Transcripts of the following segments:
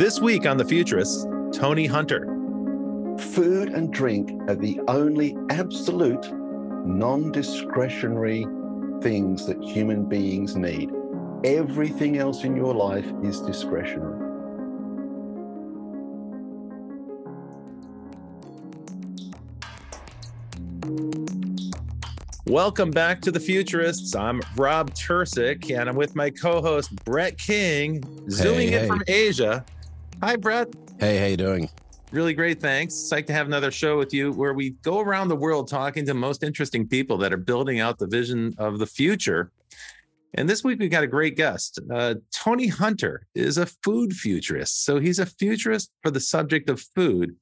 This week on The Futurists, Tony Hunter. Food and drink are the only absolute non discretionary things that human beings need. Everything else in your life is discretionary. Welcome back to the Futurists. I'm Rob Tercek, and I'm with my co-host Brett King, zooming Hey, in hey. from Asia. Hi, Brett. Hey, how you doing? Really great. Thanks. Psyched to have another show with you where we go around the world talking to most interesting people that are building out the vision of the future. And this week we've got a great guest. Uh, Tony Hunter is a food futurist. So he's a futurist for the subject of food.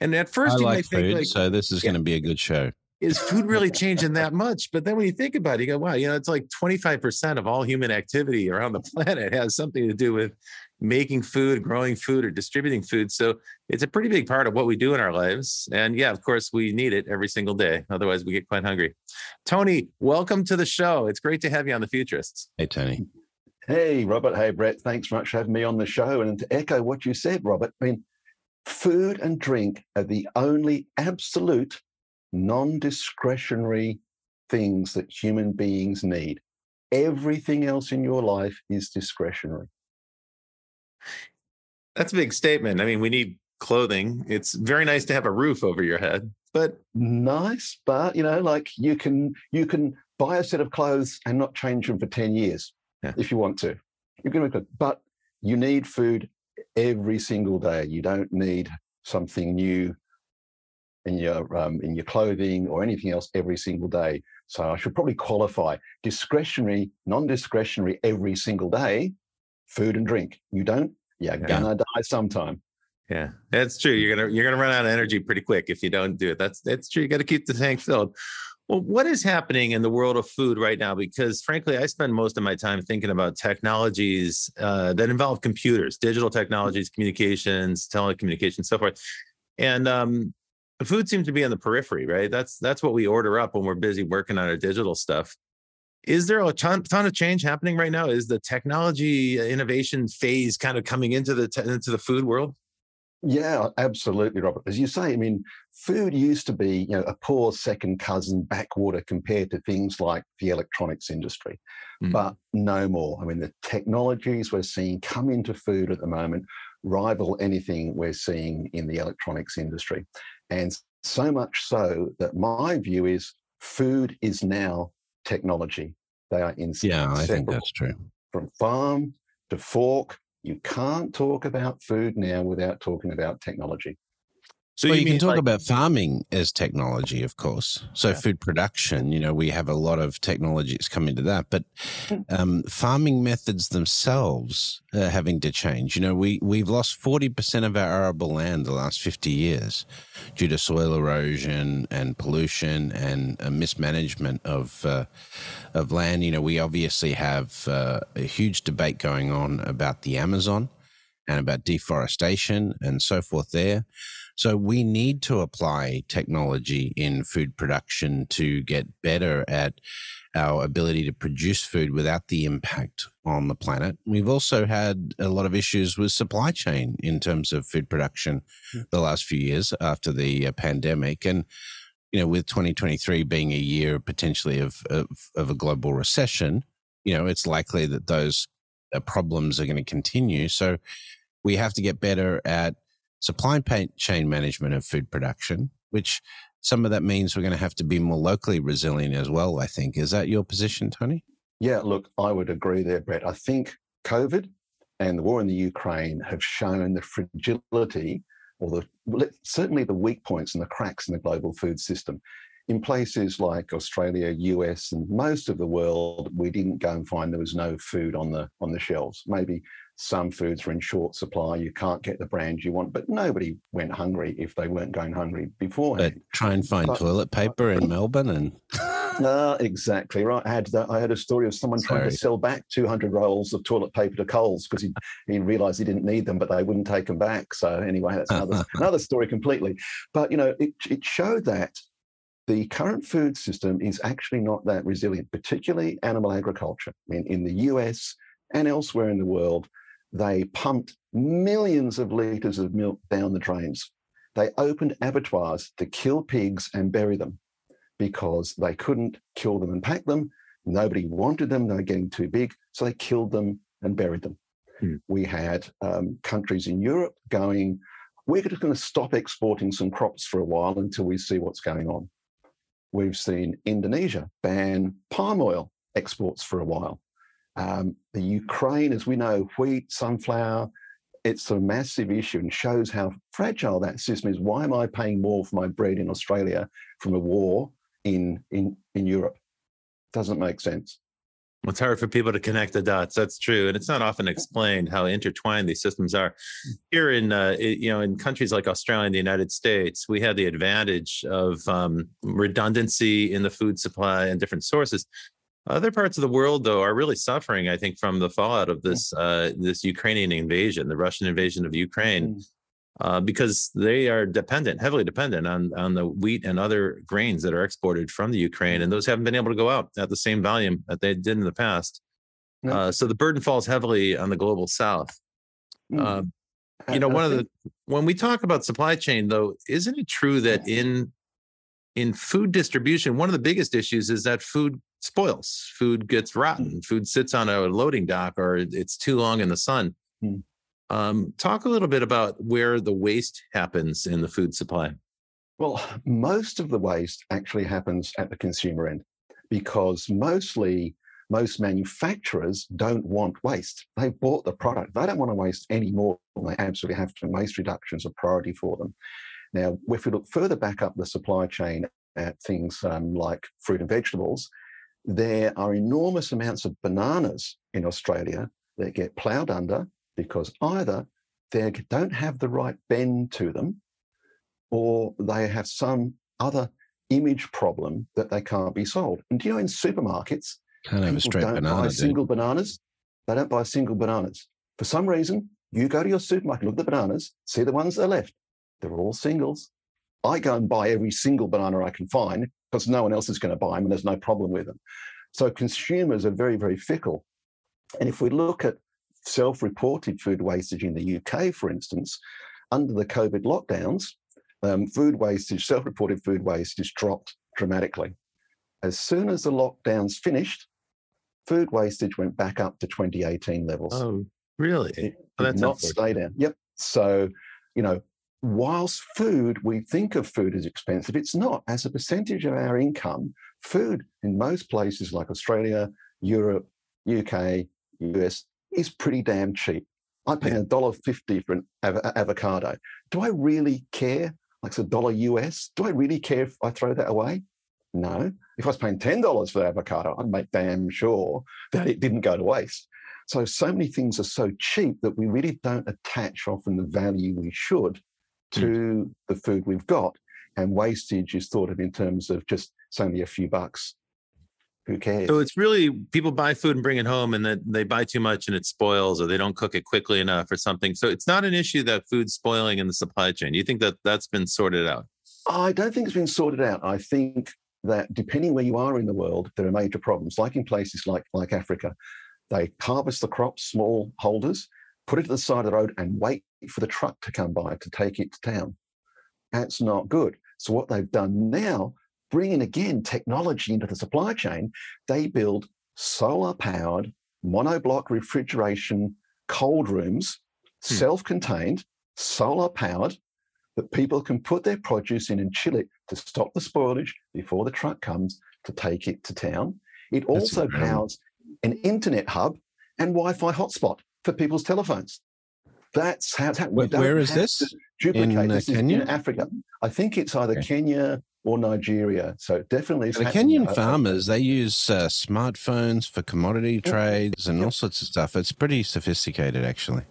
And at first I you like might think food, like, so this is Yeah. going to be a good show. is food really changing that much? But then when you think about it, you go, wow, you know, it's like 25% of all human activity around the planet has something to do with making food, growing food, or distributing food. So it's a pretty big part of what we do in our lives. And yeah, of course, we need it every single day. Otherwise, we get quite hungry. Tony, welcome to the show. It's great to have you on the Futurists. Hey, Tony. Hey, Robert. Hey, Brett. Thanks very much for having me on the show. And to echo what you said, Robert, I mean, food and drink are the only absolute non discretionary things that human beings need. Everything else in your life is discretionary. That's a big statement. I mean, we need clothing. It's very nice to have a roof over your head, but Nice, but you know, like you can you can buy a set of clothes and not change them for 10 years Yeah. if you want to. You're gonna make it, but you need food every single day. You don't need something new in your um, in your clothing or anything else every single day. So I should probably qualify discretionary, non-discretionary every single day, food and drink. You don't, Yeah. gonna die sometime. Yeah, that's true. You're gonna you're gonna run out of energy pretty quick if you don't do it. That's that's true. You got to keep the tank filled. Well, what is happening in the world of food right now? Because frankly, I spend most of my time thinking about technologies uh, that involve computers, digital technologies, communications, telecommunications, so forth. And um, food seems to be on the periphery, right? That's that's what we order up when we're busy working on our digital stuff. Is there a ton, ton of change happening right now? Is the technology innovation phase kind of coming into the te- into the food world? Yeah, absolutely, Robert. As you say, I mean, food used to be, you know, a poor second cousin backwater compared to things like the electronics industry, Mhm. but no more. I mean, the technologies we're seeing come into food at the moment rival anything we're seeing in the electronics industry. And so much so that my view is food is now technology. They are in Yeah, I think that's true. from farm to fork. You can't talk about food now without talking about technology. So well, you, can talk like- about farming as technology, of course. So Yeah. food production, you know, we have a lot of technologies come into that, but Mm. um, farming methods themselves are having to change. You know, we we've lost forty percent of our arable land the last fifty years due to soil erosion and pollution and a mismanagement of uh, of land. You know, we obviously have uh, a huge debate going on about the Amazon and about deforestation and so forth there. So we need to apply technology in food production to get better at our ability to produce food without the impact on the planet. We've also had a lot of issues with supply chain in terms of food production the last few years after the uh, pandemic and you know with 2023 being a year potentially of of, of a global recession, you know, it's likely that those uh, problems are going to continue. So we have to get better at supply chain management of food production, which some of that means we're going to have to be more locally resilient as well, I think. Is that your position, Tony? Yeah, look, I would agree there, Brett. I think COVID and the war in the Ukraine have shown the fragility or the certainly the weak points and the cracks in the global food system. In places like Australia, US, and most of the world, we didn't go and find there was no food on the on the shelves. Maybe some foods were in short supply. You can't get the brand you want, but nobody went hungry if they weren't going hungry before. But try and find But- toilet paper in Melbourne and No, ah, exactly right. I had that. I had a story of someone trying to sell back 200 rolls of toilet paper to Coles because he, he realised he didn't need them, but they wouldn't take them back. So anyway, that's another another story completely. But you know, it it showed that the current food system is actually not that resilient, particularly animal agriculture. I mean, in the US and elsewhere in the world, they pumped millions of litres of milk down the drains. They opened abattoirs to kill pigs and bury them because they couldn't kill them and pack them. Nobody wanted them, they were getting too big, so they killed them and buried them. Hmm. We had um, countries in Europe going, we're just going to stop exporting some crops for a while until we see what's going on. We've seen Indonesia ban palm oil exports for a while. Um, the Ukraine, as we know, wheat, sunflower, it's a massive issue and shows how fragile that system is. Why am I paying more for my bread in Australia from a war in in in Europe? Doesn't make sense. It's hard for people to connect the dots. That's true, and it's not often explained how intertwined these systems are. Here in uh, you know in countries like Australia and the United States, we have the advantage of um, redundancy in the food supply and different sources. Other parts of the world, though, are really suffering. I think from the fallout of this uh, this Ukrainian invasion, the Russian invasion of Ukraine, mm. uh, because they are dependent, heavily dependent on on the wheat and other grains that are exported from the Ukraine, and those haven't been able to go out at the same volume that they did in the past. Uh, so the burden falls heavily on the global South. Mm. you know, one of the when we talk about supply chain, though, isn't it true that in in food distribution, one of the biggest issues is that food spoils. Food gets rotten. Mm. Food sits on a loading dock or it's too long in the sun. Mm. Um, talk a little bit about where the waste happens in the food supply. Well, most of the waste actually happens at the consumer end because mostly most manufacturers don't want waste. They've bought the product. They don't want to waste any more than they absolutely have to. Waste reduction is a priority for them. Now, if we look further back up the supply chain at things um, like fruit and vegetables, there are enormous amounts of bananas in Australia that get ploughed under because either they don't have the right bend to them or they have some other image problem that they can't be sold. And do you know in supermarkets, can't have a straight don't banana, buy single bananas. They don't buy single bananas. For some reason, you go to your supermarket, look at the bananas, see the ones that are left. They're all singles. I go and buy every single banana I can find because no one else is going to buy them and there's no problem with them. So consumers are very, very fickle. And if we look at self reported food wastage in the UK, for instance, under the COVID lockdowns, um, food wastage, self reported food wastage dropped dramatically. As soon as the lockdowns finished, food wastage went back up to 2018 levels. Oh, really? It oh, did not stay down. Yep. So, you know, whilst food, we think of food as expensive, it's not. As a percentage of our income, food in most places like Australia, Europe, UK, US is pretty damn cheap. I pay a dollar fifty for an av- avocado. Do I really care? Like it's a dollar US. Do I really care if I throw that away? No. If I was paying ten dollars for the avocado, I'd make damn sure that it didn't go to waste. So so many things are so cheap that we really don't attach often the value we should to mm. the food we've got. And wastage is thought of in terms of just it's only a few bucks. Who cares? So it's really people buy food and bring it home and then they buy too much and it spoils or they don't cook it quickly enough or something. So it's not an issue that food's spoiling in the supply chain. You think that that's been sorted out? I don't think it's been sorted out. I think that depending where you are in the world, there are major problems. Like in places like like Africa, they harvest the crops, small holders, put it to the side of the road, and wait for the truck to come by to take it to town. That's not good. So what they've done now, bringing again technology into the supply chain, they build solar powered monoblock refrigeration cold rooms, hmm. self contained, solar powered, that people can put their produce in and chill it to stop the spoilage before the truck comes to take it to town. It also powers an internet hub and Wi Fi hotspot for people's telephones. That's how it's happening. Where, where is this? Duplicate in, uh, this Kenya? in Africa. I think it's either okay. Kenya or Nigeria. So definitely, the Kenyan farmers they use uh, smartphones for commodity trades and all sorts of stuff. It's pretty sophisticated, actually.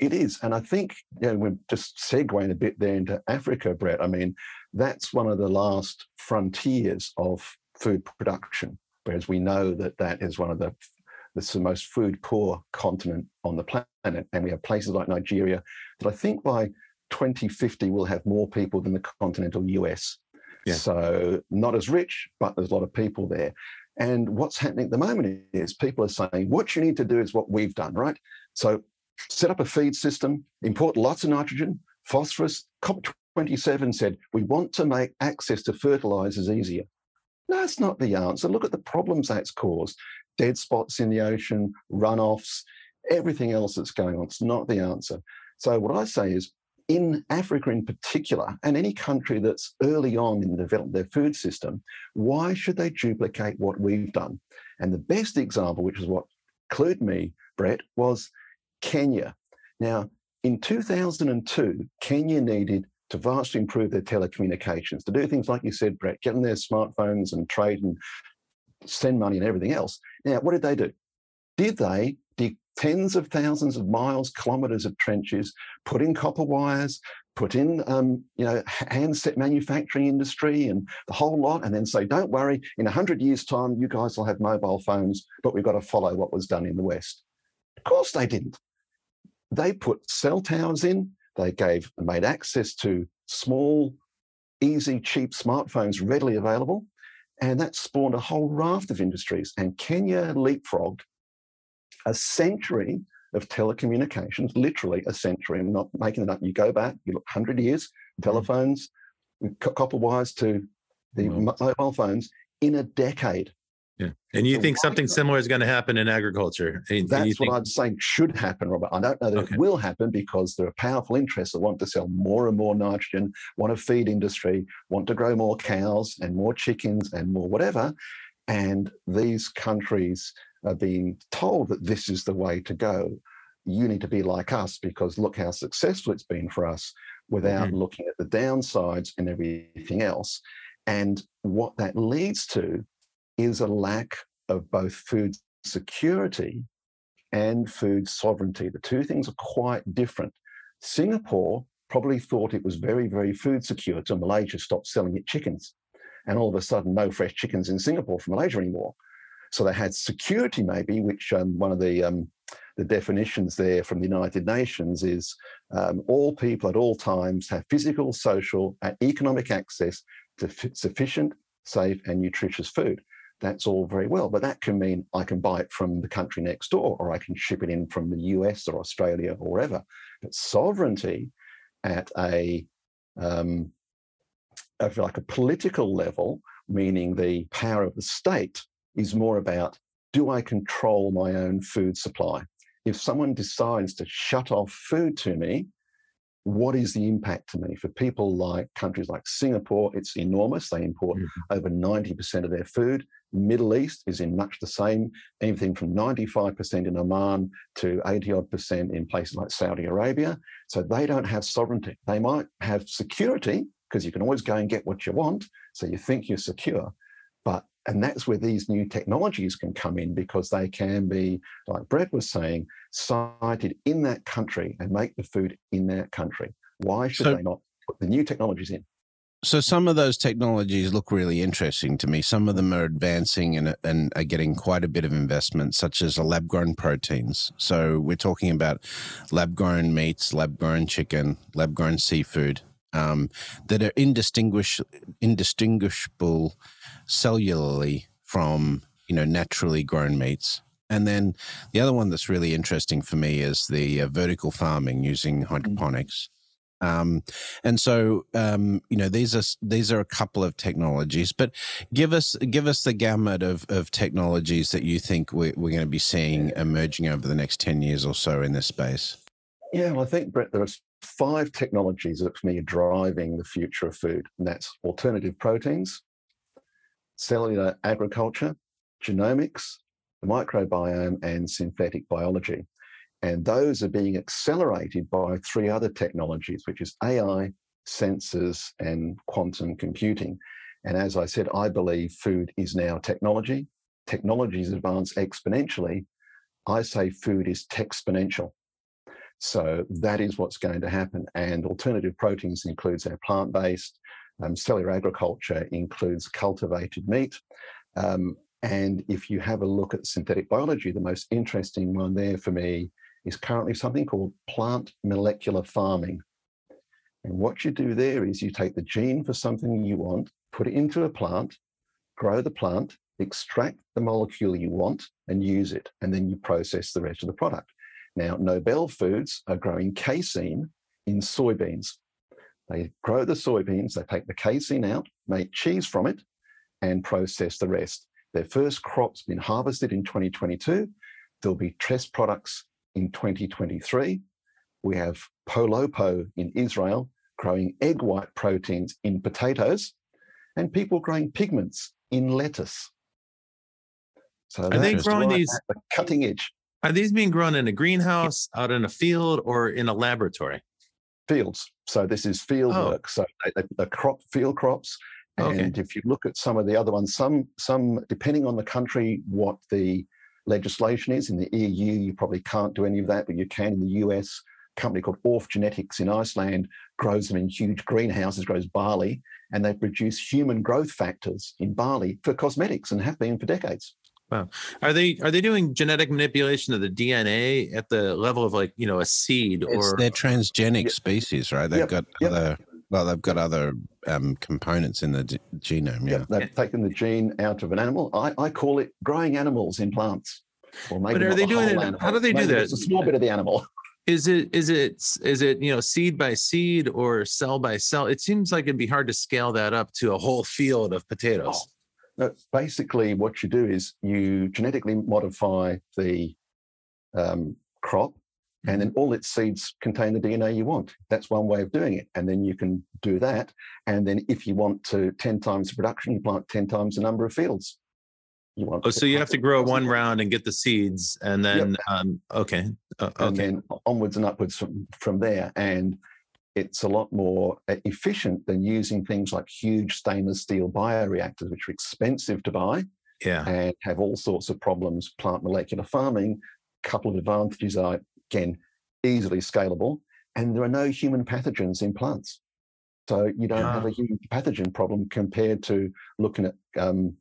It is, and I think you know, we're just segueing a bit there into Africa, Brett. I mean, that's one of the last frontiers of food production. Whereas we know that that is one of the it's the most food poor continent on the planet. And we have places like Nigeria that I think by 2050 will have more people than the continental US. Yeah. So not as rich, but there's a lot of people there. And what's happening at the moment is people are saying, what you need to do is what we've done, right? So set up a feed system, import lots of nitrogen, phosphorus. COP27 said, we want to make access to fertilizers easier. No, that's not the answer. Look at the problems that's caused dead spots in the ocean, runoffs, everything else that's going on. It's not the answer. So, what I say is, in Africa in particular, and any country that's early on in developing their food system, why should they duplicate what we've done? And the best example, which is what clued me, Brett, was Kenya. Now, in 2002, Kenya needed to vastly improve their telecommunications, to do things like you said, Brett, getting their smartphones and trade and send money and everything else. Now, what did they do? Did they dig tens of thousands of miles, kilometres of trenches, put in copper wires, put in, um, you know, handset manufacturing industry and the whole lot, and then say, don't worry, in 100 years' time, you guys will have mobile phones, but we've got to follow what was done in the West. Of course they didn't. They put cell towers in, they gave made access to small, easy, cheap smartphones readily available. And that spawned a whole raft of industries. And Kenya leapfrogged a century of telecommunications, literally a century. I'm not making it up. You go back, you look 100 years, mm-hmm. telephones, copper wires to the mobile phones in a decade. Yeah. And you so think something similar is going to happen in agriculture? And that's what I'm saying should happen, Robert. I don't know that okay. it will happen because there are powerful interests that want to sell more and more nitrogen, want to feed industry, want to grow more cows and more chickens and more whatever. And these countries are being told that this is the way to go. You need to be like us because look how successful it's been for us without mm-hmm. looking at the downsides and everything else. And what that leads to is a lack of both food security and food sovereignty. The two things are quite different. Singapore probably thought it was very, very food secure until Malaysia stopped selling it chickens. And all of a sudden, no fresh chickens in Singapore from Malaysia anymore. So they had security, maybe, which um, one of the um, the definitions there from the United Nations is um, all people at all times have physical, social, and economic access to f- sufficient, safe, and nutritious food that's all very well. But that can mean I can buy it from the country next door, or I can ship it in from the US or Australia or wherever. But sovereignty at a, um, like a political level, meaning the power of the state, is more about do I control my own food supply? If someone decides to shut off food to me, what is the impact to me? For people like countries like Singapore, it's enormous. They import mm-hmm. over 90% of their food. Middle East is in much the same, anything from 95% in Oman to 80 odd percent in places like Saudi Arabia. So they don't have sovereignty. They might have security because you can always go and get what you want. So you think you're secure. But and that's where these new technologies can come in because they can be, like Brett was saying, sited in that country and make the food in that country. Why should so, they not put the new technologies in? So some of those technologies look really interesting to me. Some of them are advancing and, and are getting quite a bit of investment, such as lab grown proteins. So we're talking about lab grown meats, lab grown chicken, lab grown seafood um, that are indistinguish, indistinguishable cellularly from you know naturally grown meats. And then the other one that's really interesting for me is the uh, vertical farming using mm-hmm. hydroponics. Um, and so, um, you know, these are these are a couple of technologies, but give us give us the gamut of, of technologies that you think we're, we're going to be seeing emerging over the next ten years or so in this space. Yeah, well, I think Brett, there are five technologies that for me are driving the future of food, and that's alternative proteins, cellular agriculture, genomics, the microbiome, and synthetic biology. And those are being accelerated by three other technologies, which is AI, sensors, and quantum computing. And as I said, I believe food is now technology. Technologies advance exponentially. I say food is exponential. So that is what's going to happen. And alternative proteins includes our plant-based, um, cellular agriculture includes cultivated meat. Um, and if you have a look at synthetic biology, the most interesting one there for me is currently something called plant molecular farming. And what you do there is you take the gene for something you want, put it into a plant, grow the plant, extract the molecule you want, and use it. And then you process the rest of the product. Now, Nobell Foods are growing casein in soybeans. They grow the soybeans, they take the casein out, make cheese from it, and process the rest. Their first crop's been harvested in 2022. There'll be test products in 2023. We have Polopo in Israel growing egg white proteins in potatoes, and people growing pigments in lettuce. So are they growing these the cutting edge? Are these being grown in a greenhouse, out in a field, or in a laboratory? Fields. So this is field oh. work. So the crop field crops. And okay. if you look at some of the other ones, some some depending on the country, what the legislation is in the EU, you probably can't do any of that, but you can in the US. A company called ORF Genetics in Iceland grows them in huge greenhouses, grows barley, and they produce human growth factors in barley for cosmetics and have been for decades. Wow. Are they are they doing genetic manipulation of the DNA at the level of like, you know, a seed it's, or they're transgenic species, right? They've yep. got yep. other well, they've got other um, components in the d- genome. Yeah, they've taken the gene out of an animal. I, I call it growing animals in plants. Or maybe but are they the doing it? Animal. How do they maybe do that? It's a small bit of the animal. Is it is it is it you know seed by seed or cell by cell? It seems like it'd be hard to scale that up to a whole field of potatoes. Oh no, basically, what you do is you genetically modify the um, crop, and then mm-hmm. all its seeds contain the DNA you want. That's one way of doing it. And then you can do that. And then if you want to 10 times the production, you plant 10 times the number of fields. You want oh, so you have to grow one round and get the seeds, and then yep. um, okay, uh, okay, and then onwards and upwards from, from there. And it's a lot more uh, efficient than using things like huge stainless steel bioreactors, which are expensive to buy yeah. and have all sorts of problems. Plant molecular farming, a couple of advantages are, again, easily scalable, and there are no human pathogens in plants. So you don't have a human pathogen problem compared to looking at um,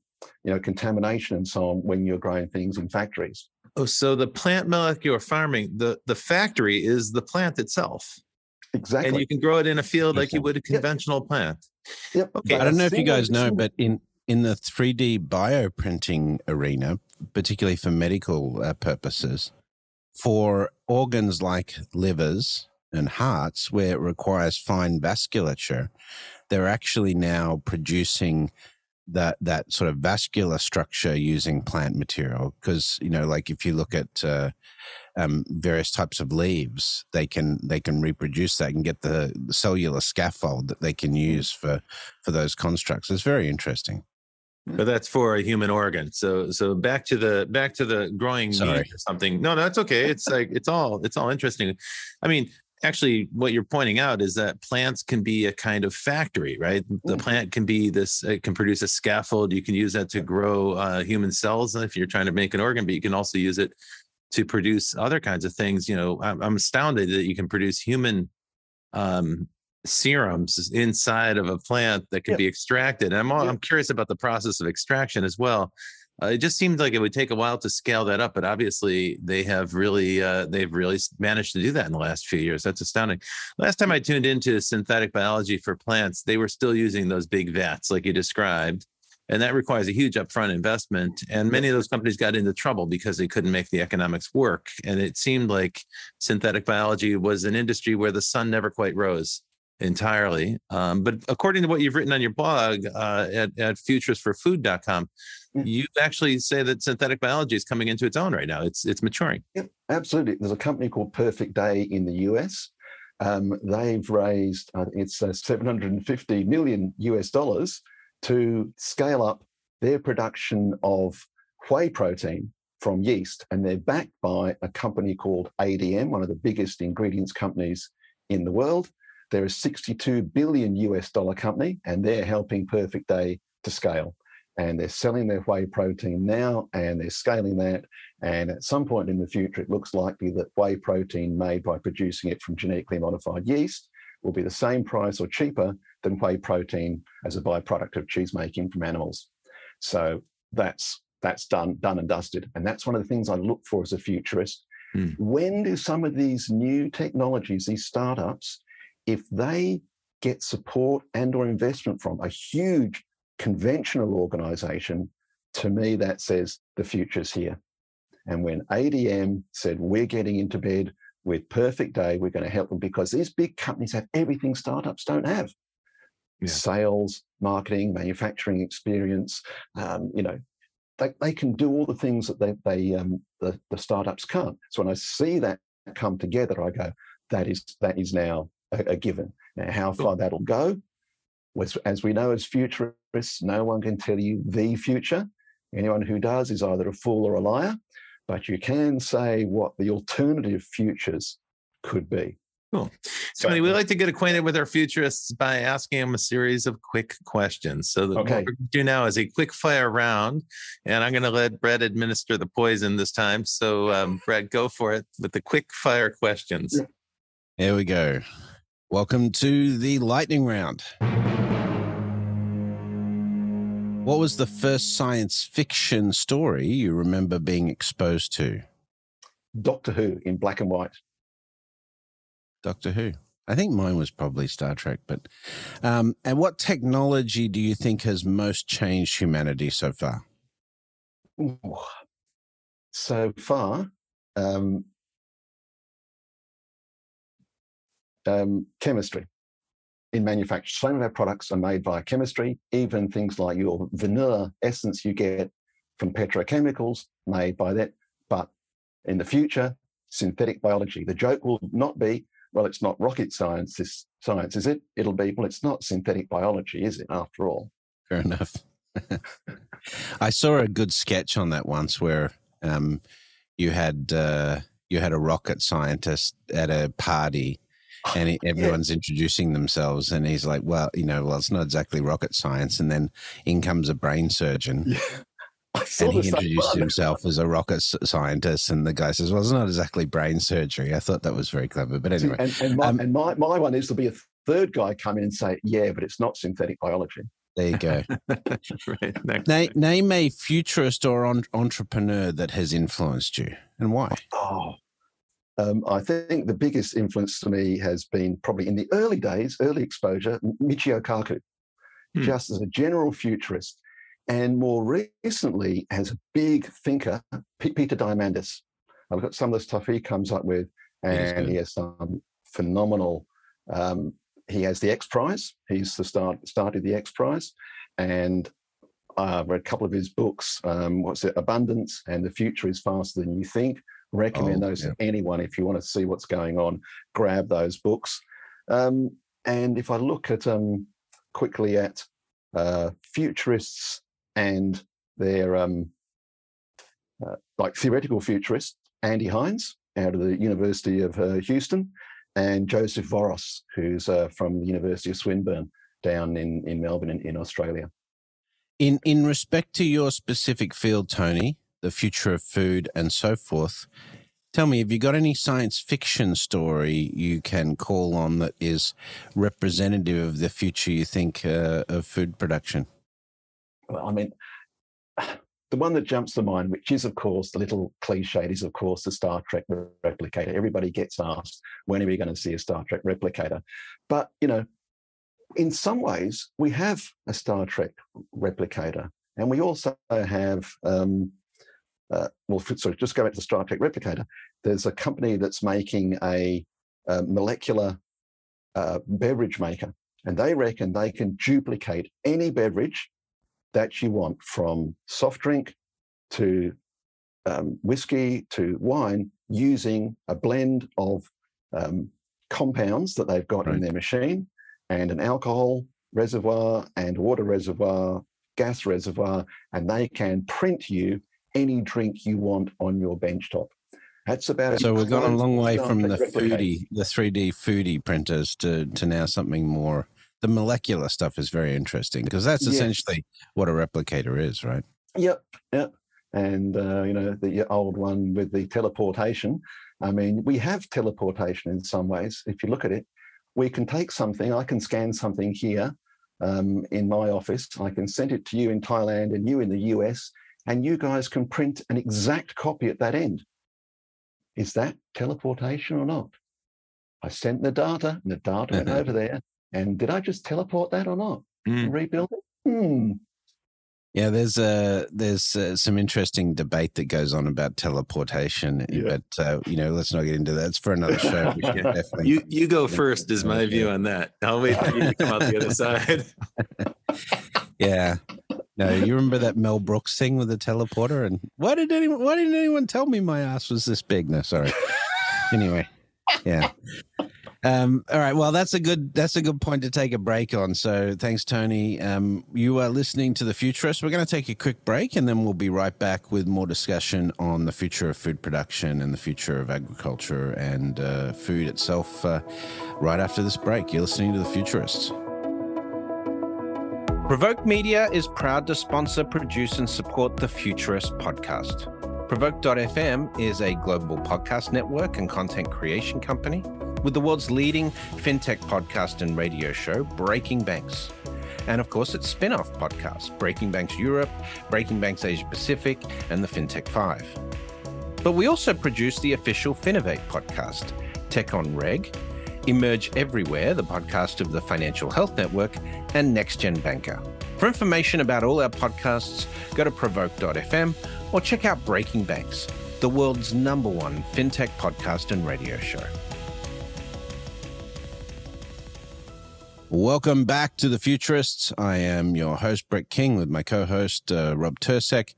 you know contamination and so on when you're growing things in factories. Oh, so the plant molecular farming, the the factory is the plant itself. Exactly. And you can grow it in a field like you would a conventional yep. plant. Yep. Okay. I don't know if you guys know, but in in the 3D bioprinting arena, particularly for medical uh, purposes, for organs like livers and hearts, where it requires fine vasculature, they're actually now producing that that sort of vascular structure using plant material. Because you know, like if you look at uh, um, various types of leaves, they can they can reproduce that and get the, the cellular scaffold that they can use for for those constructs. It's very interesting. But that's for a human organ. So so back to the back to the growing Sorry. meat or something. No, no, that's okay. It's like it's all it's all interesting. I mean, actually what you're pointing out is that plants can be a kind of factory right the mm. plant can be this it can produce a scaffold you can use that to grow uh, human cells if you're trying to make an organ but you can also use it to produce other kinds of things. You know, I'm, I'm astounded that you can produce human um, serums inside of a plant that can be extracted. And I'm I'm curious about the process of extraction as well. Uh, it just seems like it would take a while to scale that up, but obviously they have really uh, they've really managed to do that in the last few years. That's astounding. Last time I tuned into synthetic biology for plants, they were still using those big vats like you described, and that requires a huge upfront investment and many of those companies got into trouble because they couldn't make the economics work and it seemed like synthetic biology was an industry where the sun never quite rose entirely um, but according to what you've written on your blog uh, at, at futuristforfood.com mm. you actually say that synthetic biology is coming into its own right now it's it's maturing yeah absolutely there's a company called perfect day in the us um, they've raised uh, it's uh, 750 million us dollars to scale up their production of whey protein from yeast. And they're backed by a company called ADM, one of the biggest ingredients companies in the world. They're a 62 billion US dollar company, and they're helping Perfect Day to scale. And they're selling their whey protein now, and they're scaling that. And at some point in the future, it looks likely that whey protein made by producing it from genetically modified yeast will be the same price or cheaper than whey protein as a byproduct of cheese making from animals. So that's that's done done and dusted, and that's one of the things I look for as a futurist. Mm. When do some of these new technologies, these startups, if they get support and or investment from a huge conventional organization, to me that says the future's here. And when ADM said, we're getting into bed with Perfect Day, we're going to help them because these big companies have everything startups don't have. Yeah. Sales, marketing, manufacturing experience, um, you know, they, they can do all the things that they, they um, the, the startups can't. So when I see that come together, I go, that is that is now a, a given. Now, how far that'll go, as we know as futurists, no one can tell you the future. Anyone who does is either a fool or a liar, but you can say what the alternative futures could be. Cool. Tony, we like to get acquainted with our futurists by asking them a series of quick questions. So the, okay. what we're going to do now is a quick fire round, and I'm going to let Brett administer the poison this time. So, um, Brett, go for it with the quick fire questions. Here we go. Welcome to the lightning round. What was the first science fiction story you remember being exposed to? Doctor Who in black and white. Doctor Who. I think mine was probably Star Trek, but um, and what technology do you think has most changed humanity so far? Ooh. So far, um, um, chemistry in manufacture. Some of our products are made via chemistry, even things like your vanilla essence you get from petrochemicals made by that. But in the future, synthetic biology. The joke will not be well, it's not rocket science, this science, is it? It'll be, well, it's not synthetic biology, is it, after all? Fair enough. I saw a good sketch on that once where um, you had uh, you had a rocket scientist at a party and he, everyone's yeah. introducing themselves and he's like well you know well it's not exactly rocket science and then in comes a brain surgeon yeah and he introduced himself as a rocket scientist, and the guy says, "Well, it's not exactly brain surgery." I thought that was very clever, but anyway. And, and, my, um, and my, my one is to be a third guy come in and say, "Yeah, but it's not synthetic biology." There you go. right. Name, name a futurist or on, entrepreneur that has influenced you, and why? Oh, um, I think the biggest influence to me has been probably in the early days, early exposure, Michio Kaku, hmm. just as a general futurist and more recently as a big thinker, Peter Diamandis. I look at some of the stuff he comes up with, and he has some phenomenal. Um, he has the X Prize. He's the start started the X Prize, and I've read a couple of his books. Um, what's it? Abundance and the Future is Faster Than You Think. Recommend oh, those yeah. to anyone if you want to see what's going on. Grab those books. Um, and if I look at um, quickly at uh, futurists and their um, uh, like theoretical futurist Andy Hines out of the University of uh, Houston, and Joseph Voros, who's uh, from the University of Swinburne down in, in Melbourne in, in Australia. In in respect to your specific field, Tony, the future of food and so forth, tell me, have you got any science fiction story you can call on that is representative of the future you think uh, of food production? Well, I mean, the one that jumps to mind, which is, of course, the little cliche, is, of course, the Star Trek replicator. Everybody gets asked, when are we going to see a Star Trek replicator? But, you know, in some ways, we have a Star Trek replicator. And we also have, um, uh, well, sorry, just go back to the Trek replicator. There's a company that's making a, a molecular uh, beverage maker, and they reckon they can duplicate any beverage that you want from soft drink to um, whiskey to wine using a blend of um, compounds that they've got right. in their machine and an alcohol reservoir and water reservoir, gas reservoir, and they can print you any drink you want on your benchtop. That's about it. so we've gone a long way from the foodie, the 3D foodie printers to to now something more the molecular stuff is very interesting because that's essentially what a replicator is, right? Yep, yep. And uh, you know the old one with the teleportation. I mean, we have teleportation in some ways. If you look at it, we can take something. I can scan something here um, in my office. I can send it to you in Thailand and you in the US, and you guys can print an exact copy at that end. Is that teleportation or not? I sent the data, and the data went over there, and did I just teleport that or not? Mm. Rebuild it? Hmm. Yeah, there's a there's uh, some interesting debate that goes on about teleportation, yeah. but uh, you know, let's not get into that. It's for another show. you you go first is my view on that. I'll wait for you to come out the other side. yeah. No, you remember that Mel Brooks thing with the teleporter? And why did anyone why didn't anyone tell me my ass was this big? No, sorry. anyway, yeah. Um, all right. Well, that's a good that's a good point to take a break on. So thanks, Tony. Um, you are listening to the Futurist. We're going to take a quick break, and then we'll be right back with more discussion on the future of food production and the future of agriculture and uh, food itself. Uh, right after this break, you're listening to the Futurists. Provoke Media is proud to sponsor, produce, and support the Futurist podcast. Provoke.fm is a global podcast network and content creation company with the world's leading fintech podcast and radio show, Breaking Banks. And of course, its spin off podcast, Breaking Banks Europe, Breaking Banks Asia Pacific, and the FinTech 5. But we also produce the official Finovate podcast, Tech on Reg, Emerge Everywhere, the podcast of the Financial Health Network, and Next Gen Banker. For information about all our podcasts, go to provoke.fm or check out Breaking Banks, the world's number one fintech podcast and radio show. Welcome back to the Futurists. I am your host, Brett King, with my co host, uh, Rob Tercek.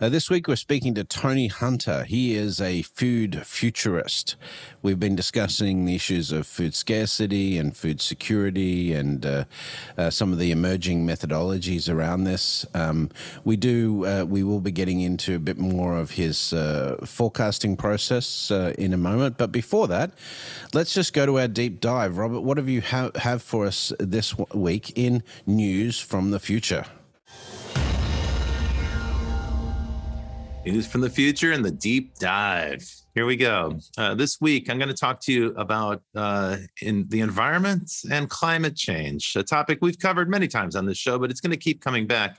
Uh, this week, we're speaking to Tony Hunter. He is a food futurist. We've been discussing the issues of food scarcity and food security and uh, uh some of the emerging methodologies around this. Um, we do, uh, we will be getting into a bit more of his uh, forecasting process in a moment. But before that, let's just go to our deep dive. Robert, what have you ha- have for us this week in News from the Future. News from the future and the deep dive. Here we go. Uh, this week, I'm going to talk to you about uh, in the environment and climate change, a topic we've covered many times on this show, but it's going to keep coming back.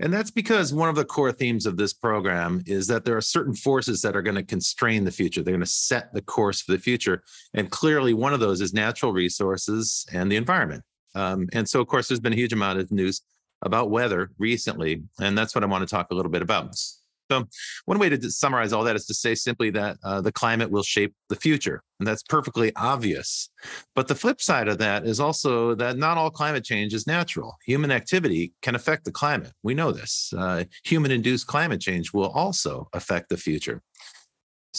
And that's because one of the core themes of this program is that there are certain forces that are going to constrain the future. They're going to set the course for the future. And clearly, one of those is natural resources and the environment. Um, and so, of course, there's been a huge amount of news about weather recently. And that's what I want to talk a little bit about. So, one way to summarize all that is to say simply that uh, the climate will shape the future. And that's perfectly obvious. But the flip side of that is also that not all climate change is natural. Human activity can affect the climate. We know this. Uh, human induced climate change will also affect the future.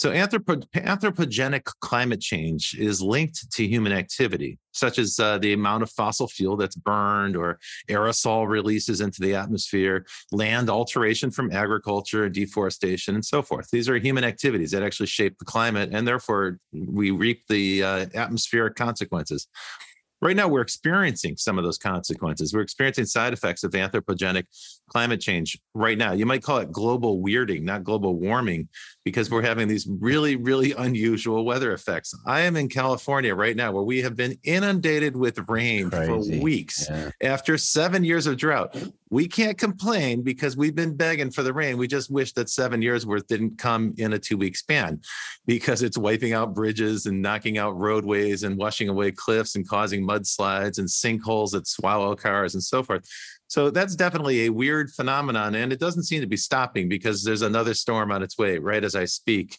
So, anthropo- anthropogenic climate change is linked to human activity, such as uh, the amount of fossil fuel that's burned or aerosol releases into the atmosphere, land alteration from agriculture and deforestation, and so forth. These are human activities that actually shape the climate, and therefore we reap the uh, atmospheric consequences. Right now, we're experiencing some of those consequences. We're experiencing side effects of anthropogenic climate change right now. You might call it global weirding, not global warming, because we're having these really, really unusual weather effects. I am in California right now where we have been inundated with rain Crazy. for weeks yeah. after seven years of drought. We can't complain because we've been begging for the rain. We just wish that seven years worth didn't come in a two week span because it's wiping out bridges and knocking out roadways and washing away cliffs and causing mudslides and sinkholes that swallow cars and so forth. So that's definitely a weird phenomenon, and it doesn't seem to be stopping because there's another storm on its way right as I speak.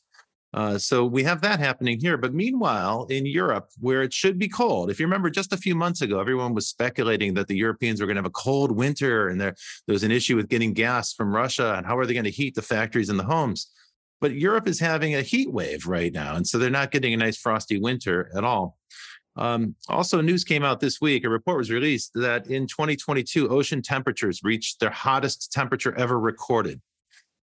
Uh, so we have that happening here. But meanwhile, in Europe, where it should be cold, if you remember just a few months ago, everyone was speculating that the Europeans were going to have a cold winter and there, there was an issue with getting gas from Russia and how are they going to heat the factories and the homes. But Europe is having a heat wave right now. And so they're not getting a nice frosty winter at all. Um, also, news came out this week. A report was released that in 2022, ocean temperatures reached their hottest temperature ever recorded.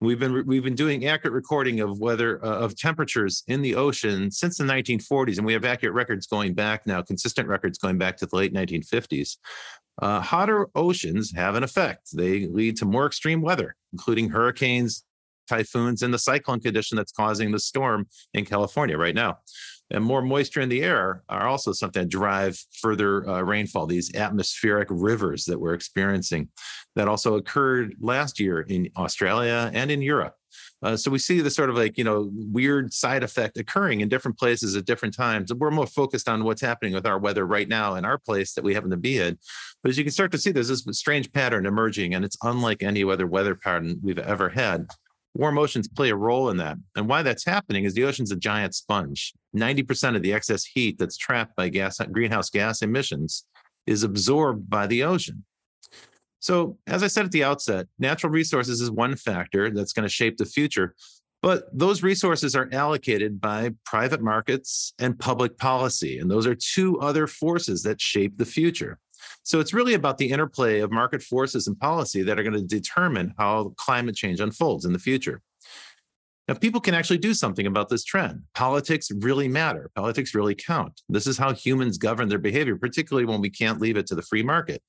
We've been we've been doing accurate recording of weather uh, of temperatures in the ocean since the 1940s, and we have accurate records going back now, consistent records going back to the late 1950s. Uh, hotter oceans have an effect. They lead to more extreme weather, including hurricanes, typhoons, and the cyclone condition that's causing the storm in California right now and more moisture in the air are also something that drive further uh, rainfall, these atmospheric rivers that we're experiencing that also occurred last year in Australia and in Europe. Uh, so we see the sort of like you know weird side effect occurring in different places at different times. We're more focused on what's happening with our weather right now in our place that we happen to be in. But as you can start to see, there's this strange pattern emerging, and it's unlike any other weather pattern we've ever had. Warm oceans play a role in that. And why that's happening is the ocean's a giant sponge. 90% of the excess heat that's trapped by gas greenhouse gas emissions is absorbed by the ocean. So, as I said at the outset, natural resources is one factor that's going to shape the future, but those resources are allocated by private markets and public policy. And those are two other forces that shape the future. So, it's really about the interplay of market forces and policy that are going to determine how climate change unfolds in the future. Now, people can actually do something about this trend. Politics really matter. Politics really count. This is how humans govern their behavior, particularly when we can't leave it to the free market.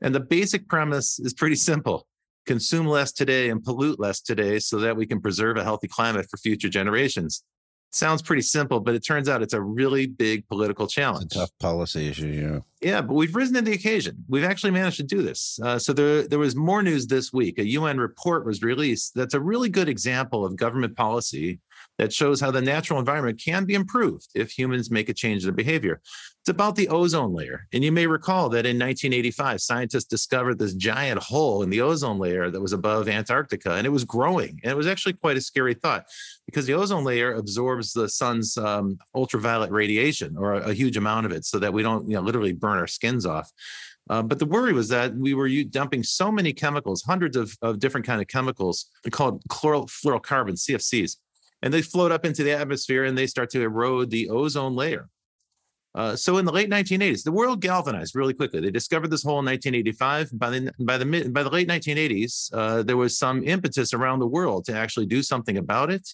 And the basic premise is pretty simple consume less today and pollute less today so that we can preserve a healthy climate for future generations. Sounds pretty simple, but it turns out it's a really big political challenge. tough policy issue, yeah. Yeah, but we've risen to the occasion. We've actually managed to do this. Uh, so there, there was more news this week. A UN report was released that's a really good example of government policy that shows how the natural environment can be improved if humans make a change in their behavior. It's about the ozone layer. And you may recall that in 1985, scientists discovered this giant hole in the ozone layer that was above Antarctica, and it was growing. And it was actually quite a scary thought because the ozone layer absorbs the sun's um, ultraviolet radiation or a, a, huge amount of it so that we don't you know, literally burn our skins off. Uh, but the worry was that we were dumping so many chemicals, hundreds of, of different kind of chemicals called chlorofluorocarbons, CFCs, and they float up into the atmosphere and they start to erode the ozone layer. Uh, so in the late 1980s, the world galvanized really quickly. They discovered this hole in 1985. By the by the mid, by the late 1980s, uh, there was some impetus around the world to actually do something about it.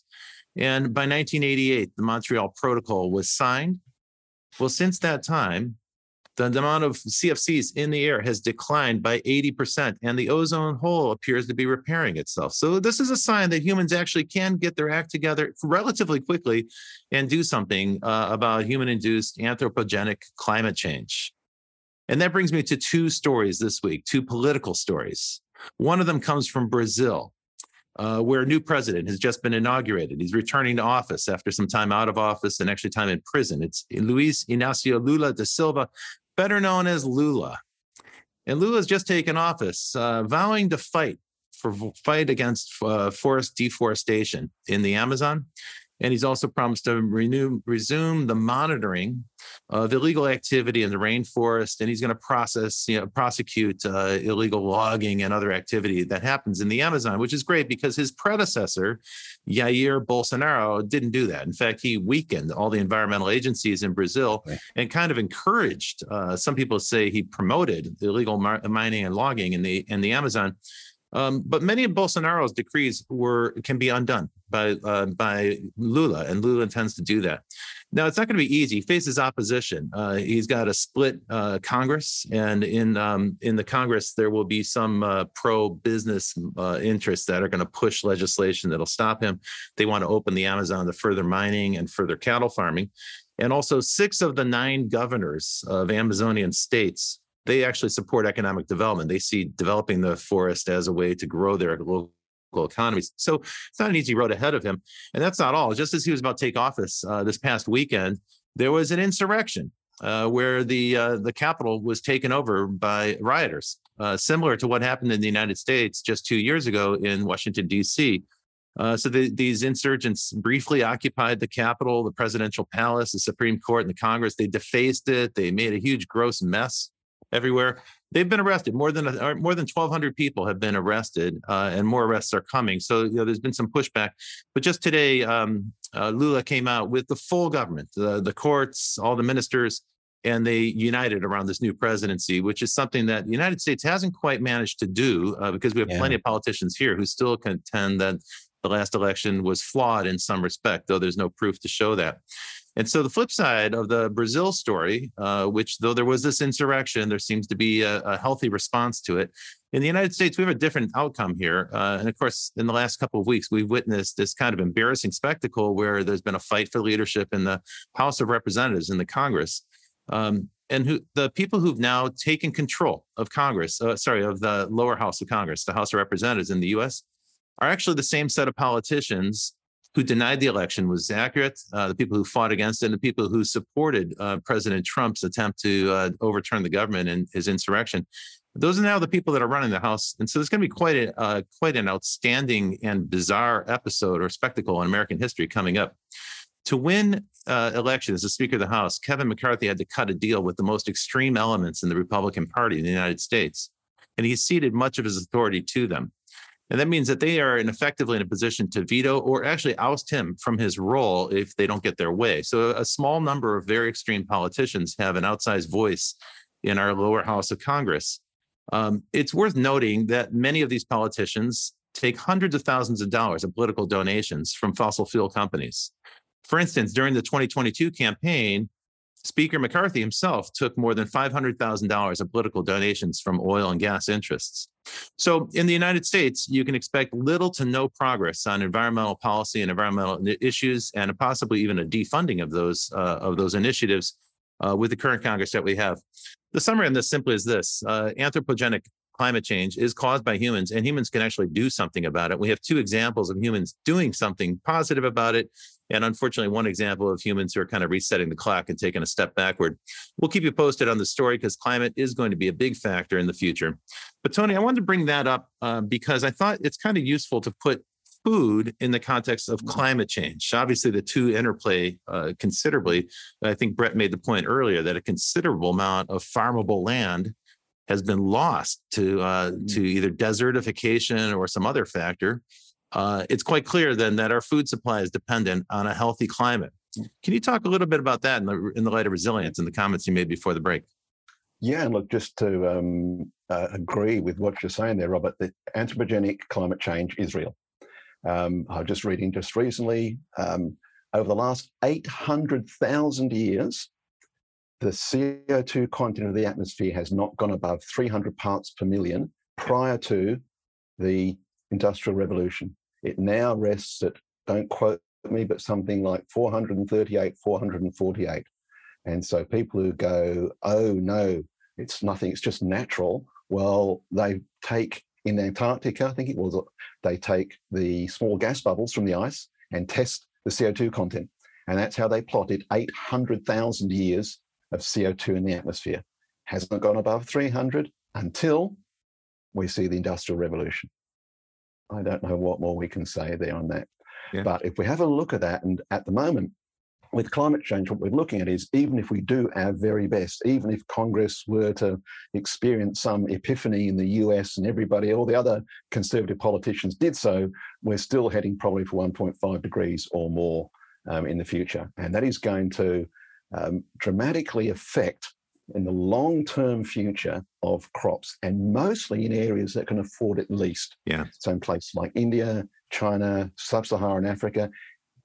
And by 1988, the Montreal Protocol was signed. Well, since that time, the amount of CFCs in the air has declined by 80%, and the ozone hole appears to be repairing itself. So, this is a sign that humans actually can get their act together relatively quickly and do something uh, about human induced anthropogenic climate change. And that brings me to two stories this week, two political stories. One of them comes from Brazil. Uh, where a new president has just been inaugurated. He's returning to office after some time out of office and actually time in prison. It's Luiz Inácio Lula da Silva, better known as Lula. And Lula's just taken office, uh, vowing to fight for fight against uh, forest deforestation in the Amazon. And he's also promised to renew, resume the monitoring of illegal activity in the rainforest, and he's going to process, you know, prosecute uh, illegal logging and other activity that happens in the Amazon, which is great because his predecessor, Jair Bolsonaro, didn't do that. In fact, he weakened all the environmental agencies in Brazil and kind of encouraged. Uh, some people say he promoted illegal mar- mining and logging in the in the Amazon. Um, but many of Bolsonaro's decrees were can be undone by uh, by Lula, and Lula intends to do that. Now, it's not going to be easy. He faces opposition. Uh, he's got a split uh, Congress, and in um, in the Congress, there will be some uh, pro-business uh, interests that are going to push legislation that'll stop him. They want to open the Amazon to further mining and further cattle farming, and also six of the nine governors of Amazonian states they actually support economic development. They see developing the forest as a way to grow their local economies. So it's not an easy road ahead of him. And that's not all. Just as he was about to take office uh, this past weekend, there was an insurrection uh, where the uh, the capital was taken over by rioters, uh, similar to what happened in the United States just two years ago in Washington D.C. Uh, so the, these insurgents briefly occupied the Capitol, the presidential palace, the Supreme Court, and the Congress. They defaced it. They made a huge, gross mess everywhere. They've been arrested. More than more than 1,200 people have been arrested, uh, and more arrests are coming. So you know, there's been some pushback. But just today, um, uh, Lula came out with the full government, the the courts, all the ministers, and they united around this new presidency, which is something that the United States hasn't quite managed to do uh, because we have yeah. plenty of politicians here who still contend that the last election was flawed in some respect, though there's no proof to show that. And so the flip side of the Brazil story, uh, which though there was this insurrection, there seems to be a, a, healthy response to it. In the United States, we have a different outcome here. Uh, and of course, in the last couple of weeks, we've witnessed this kind of embarrassing spectacle where there's been a fight for leadership in the House of Representatives in the Congress. Um, and who the people who've now taken control of Congress, uh, sorry, of the lower house of Congress, the House of Representatives in the U.S., are actually the same set of politicians who denied the election was accurate, uh, the people who fought against it, and the people who supported uh, President Trump's attempt to uh, overturn the government and his insurrection. Those are now the people that are running the House, and so there's going to be quite a uh, quite an outstanding and bizarre episode or spectacle in American history coming up. To win uh, election as the Speaker of the House, Kevin McCarthy had to cut a deal with the most extreme elements in the Republican Party in the United States, and he ceded much of his authority to them. And that means that they are in effectively in a position to veto or actually oust him from his role if they don't get their way. So a small number of very extreme politicians have an outsized voice in our lower house of Congress. Um, it's worth noting that many of these politicians take hundreds of thousands of dollars of political donations from fossil fuel companies. For instance, during the 2022 campaign, Speaker McCarthy himself took more than $500,000 of political donations from oil and gas interests. So, in the United States, you can expect little to no progress on environmental policy and environmental issues, and possibly even a defunding of those uh, of those initiatives uh, with the current Congress that we have. The summary on this simply is this: uh, anthropogenic climate change is caused by humans, and humans can actually do something about it. We have two examples of humans doing something positive about it and unfortunately, one example of humans who are kind of resetting the clock and taking a step backward. We'll keep you posted on the story because climate is going to be a big factor in the future. But Tony, I wanted to bring that up uh, because I thought it's kind of useful to put food in the context of climate change. Obviously, the two interplay uh, considerably. I think Brett made the point earlier that a considerable amount of farmable land has been lost to uh, mm-hmm. to either desertification or some other factor uh, it's quite clear then that our food supply is dependent on a healthy climate. Can you talk a little bit about that in the, in the light of resilience and the comments you made before the break? Yeah, and look, just to um, uh, agree with what you're saying there, Robert, the anthropogenic climate change is real. Um, I was just reading just recently, um, over the last 800,000 years, the CO2 content of the atmosphere has not gone above 300 parts per million prior to the Industrial Revolution. It now rests at, don't quote me, but something like 438, 448. And so people who go, oh no, it's nothing, it's just natural. Well, they take in Antarctica, I think it was, they take the small gas bubbles from the ice and test the CO2 content. And that's how they plotted 800,000 years of CO2 in the atmosphere. Hasn't gone above 300 until we see the Industrial Revolution. I don't know what more we can say there on that. Yeah. But if we have a look at that, and at the moment, with climate change, what we're looking at is even if we do our very best, even if Congress were to experience some epiphany in the US and everybody, all the other conservative politicians did so, we're still heading probably for 1.5 degrees or more um, in the future. And that is going to um, dramatically affect in the long term future of crops and mostly in areas that can afford it least. Yeah. So, in places like India, China, Sub Saharan Africa,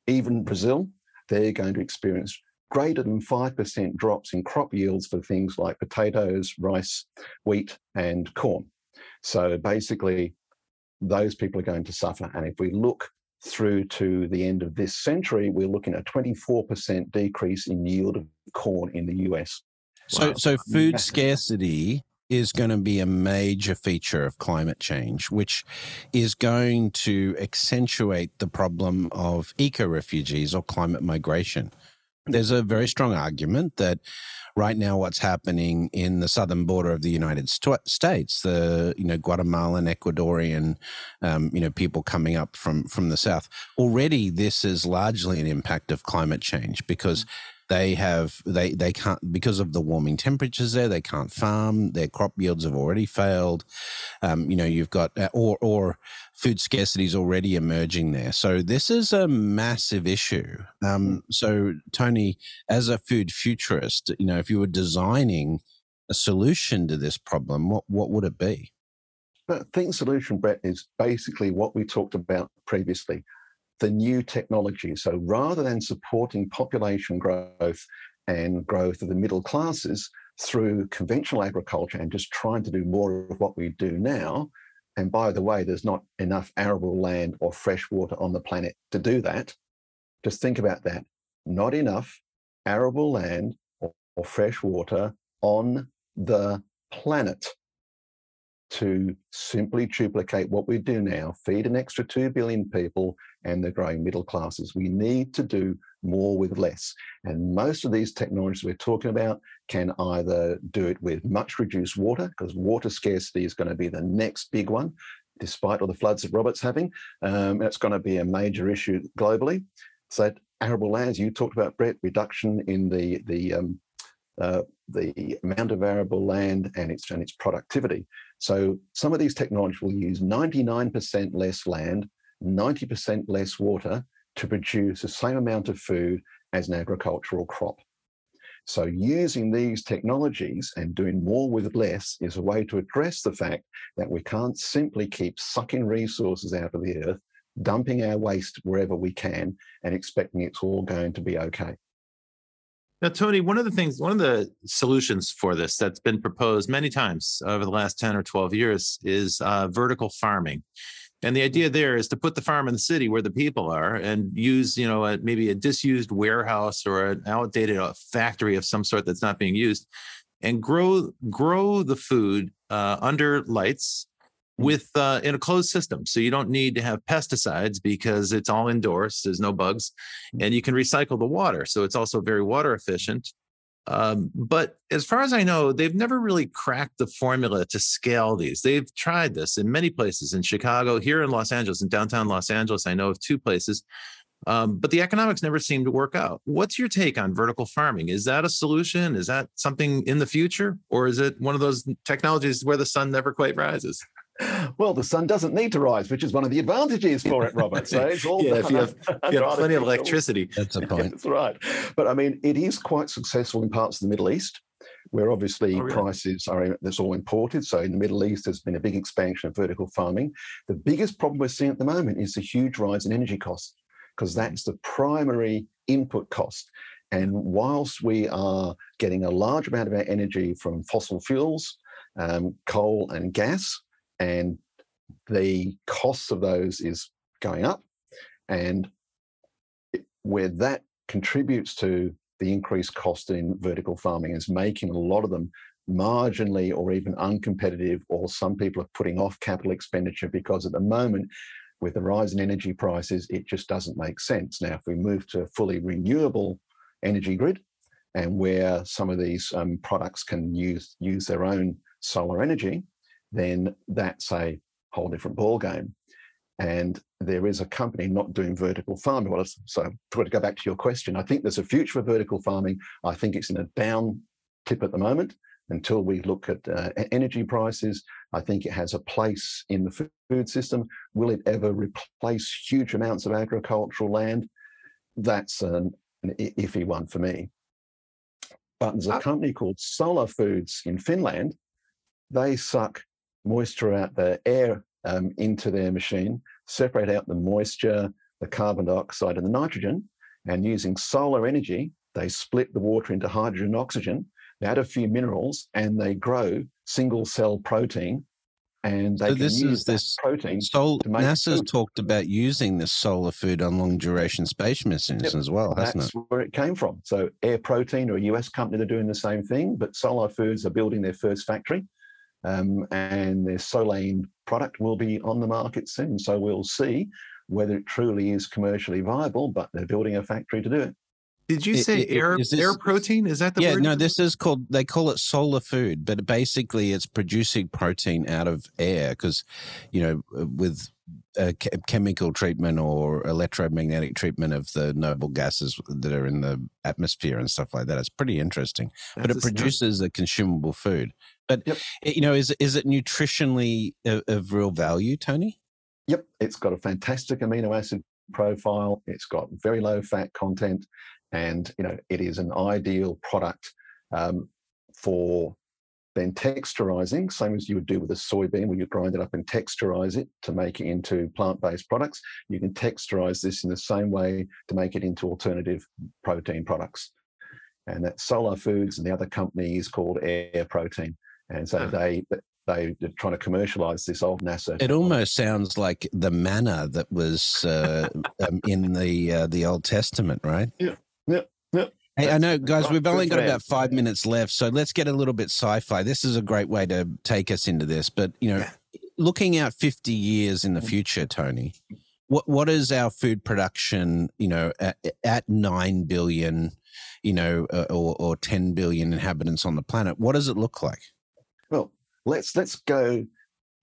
even Brazil, they're going to experience greater than 5% drops in crop yields for things like potatoes, rice, wheat, and corn. So, basically, those people are going to suffer. And if we look through to the end of this century, we're looking at a 24% decrease in yield of corn in the US. So, wow. so food scarcity is going to be a major feature of climate change, which is going to accentuate the problem of eco refugees or climate migration. There's a very strong argument that right now what's happening in the southern border of the United States, the you know Guatemalan, Ecuadorian, um, you know people coming up from from the south, already this is largely an impact of climate change because they have they they can't because of the warming temperatures there. They can't farm. Their crop yields have already failed. Um, you know, you've got uh, or or food scarcity is already emerging there. So this is a massive issue. Um, mm. so Tony, as a food futurist, you know, if you were designing a solution to this problem, what what would it be? I think solution, Brett, is basically what we talked about previously the new technology. So rather than supporting population growth and growth of the middle classes through conventional agriculture and just trying to do more of what we do now, and by the way, there's not enough arable land or fresh water on the planet to do that. Just think about that. Not enough arable land or, fresh water on the planet to simply duplicate what we do now, feed an extra 2 billion people and the growing middle classes. We need to do more with less. And most of these technologies we're talking about can either do it with much reduced water, because water scarcity is going to be the next big one, despite all the floods that Robert's having. Um, it's going to be a major issue globally. So arable lands, you talked about, Brett, reduction in the, the um, uh, the amount of arable land and its and its productivity. So some of these technologies will use 99% less land, 90% less water to produce the same amount of food as an agricultural crop. So using these technologies and doing more with less is a way to address the fact that we can't simply keep sucking resources out of the earth, dumping our waste wherever we can, and expecting it's all going to be okay. Now, Tony, one of the things, one of the solutions for this that's been proposed many times over the last 10 or 12 years is uh, vertical farming. And the idea there is to put the farm in the city where the people are and use, you know, a, maybe a disused warehouse or an outdated uh, factory of some sort that's not being used and grow grow the food uh, under lights. With uh, in a closed system. So you don't need to have pesticides because it's all indoors. There's no bugs, mm. and you can recycle the water. So it's also very water efficient. Um, but as far as I know, they've never really cracked the formula to scale these. They've tried this in many places in Chicago, here in Los Angeles, in downtown Los Angeles. I know of two places, um, but the economics never seem to work out. What's your take on vertical farming? Is that a solution? Is that something in the future, or is it one of those technologies where the sun never quite rises? Well, the sun doesn't need to rise, which is one of the advantages for it, Robert. So it's all yeah, if you have, if you have plenty of electricity. That's a point. That's right. But I mean, it is quite successful in parts of the Middle East, where obviously oh, prices are that's all imported. So in the Middle East, there's been a big expansion of vertical farming. The biggest problem we're seeing at the moment is the huge rise in energy costs, because that's the primary input cost. And whilst we are getting a large amount of our energy from fossil fuels, um, coal and gas, and the costs of those is going up. And where that contributes to the increased cost in vertical farming is making a lot of them marginally or even uncompetitive, or some people are putting off capital expenditure because at the moment, with the rise in energy prices, it just doesn't make sense. Now, if we move to a fully renewable energy grid, and where some of these um, products can use use their own solar energy, then that's a whole different ball game. And there is a company not doing vertical farming. Well, so to go back to your question, I think there's a future for vertical farming. I think it's in a down tip at the moment until we look at uh, energy prices. I think it has a place in the food system. Will it ever replace huge amounts of agricultural land? That's an, an iffy one for me. But there's a uh company called Solar Foods in Finland. They suck moisture out the air um, into their machine, separate out the moisture, the carbon dioxide, and the nitrogen. And using solar energy, they split the water into hydrogen and oxygen, they add a few minerals, and they grow single cell protein. And they so this is this protein. So NASA's food. talked about using this solar food on long duration space missions yep. as well, hasn't That's it? where it came from. So Air Protein, or a US company, they're doing the same thing, but Solar Foods are building their first factory um, and their Solein product will be on the market soon. So we'll see whether it truly is commercially viable, but they're building a factory to do it. Did you say it, air this, air protein? Is that the yeah? Word? No, this is called. They call it solar food, but basically it's producing protein out of air because, you know, with a chemical treatment or electromagnetic treatment of the noble gases that are in the atmosphere and stuff like that. It's pretty interesting, That's but it produces a consumable food. But yep. you know, is is it nutritionally of, of real value, Tony? Yep, it's got a fantastic amino acid profile. It's got very low fat content, and you know, it is an ideal product um, for then texturizing, same as you would do with a soybean, where you grind it up and texturize it to make it into plant-based products. You can texturize this in the same way to make it into alternative protein products. And that Solar Foods and the other company is called Air Protein and so they they are trying to commercialize this old NASA. It almost sounds like the manna that was uh, um, in the uh, the Old Testament, right? Yeah, yeah, yeah. Hey, I know, guys, we've only got about five minutes left, so let's get a little bit sci-fi. This is a great way to take us into this. But you know, Yeah. looking out fifty years in the future, Tony, what what is our food production? You know, at, at nine billion, you know, uh, or or ten billion inhabitants on the planet, what does it look like? Let's let's go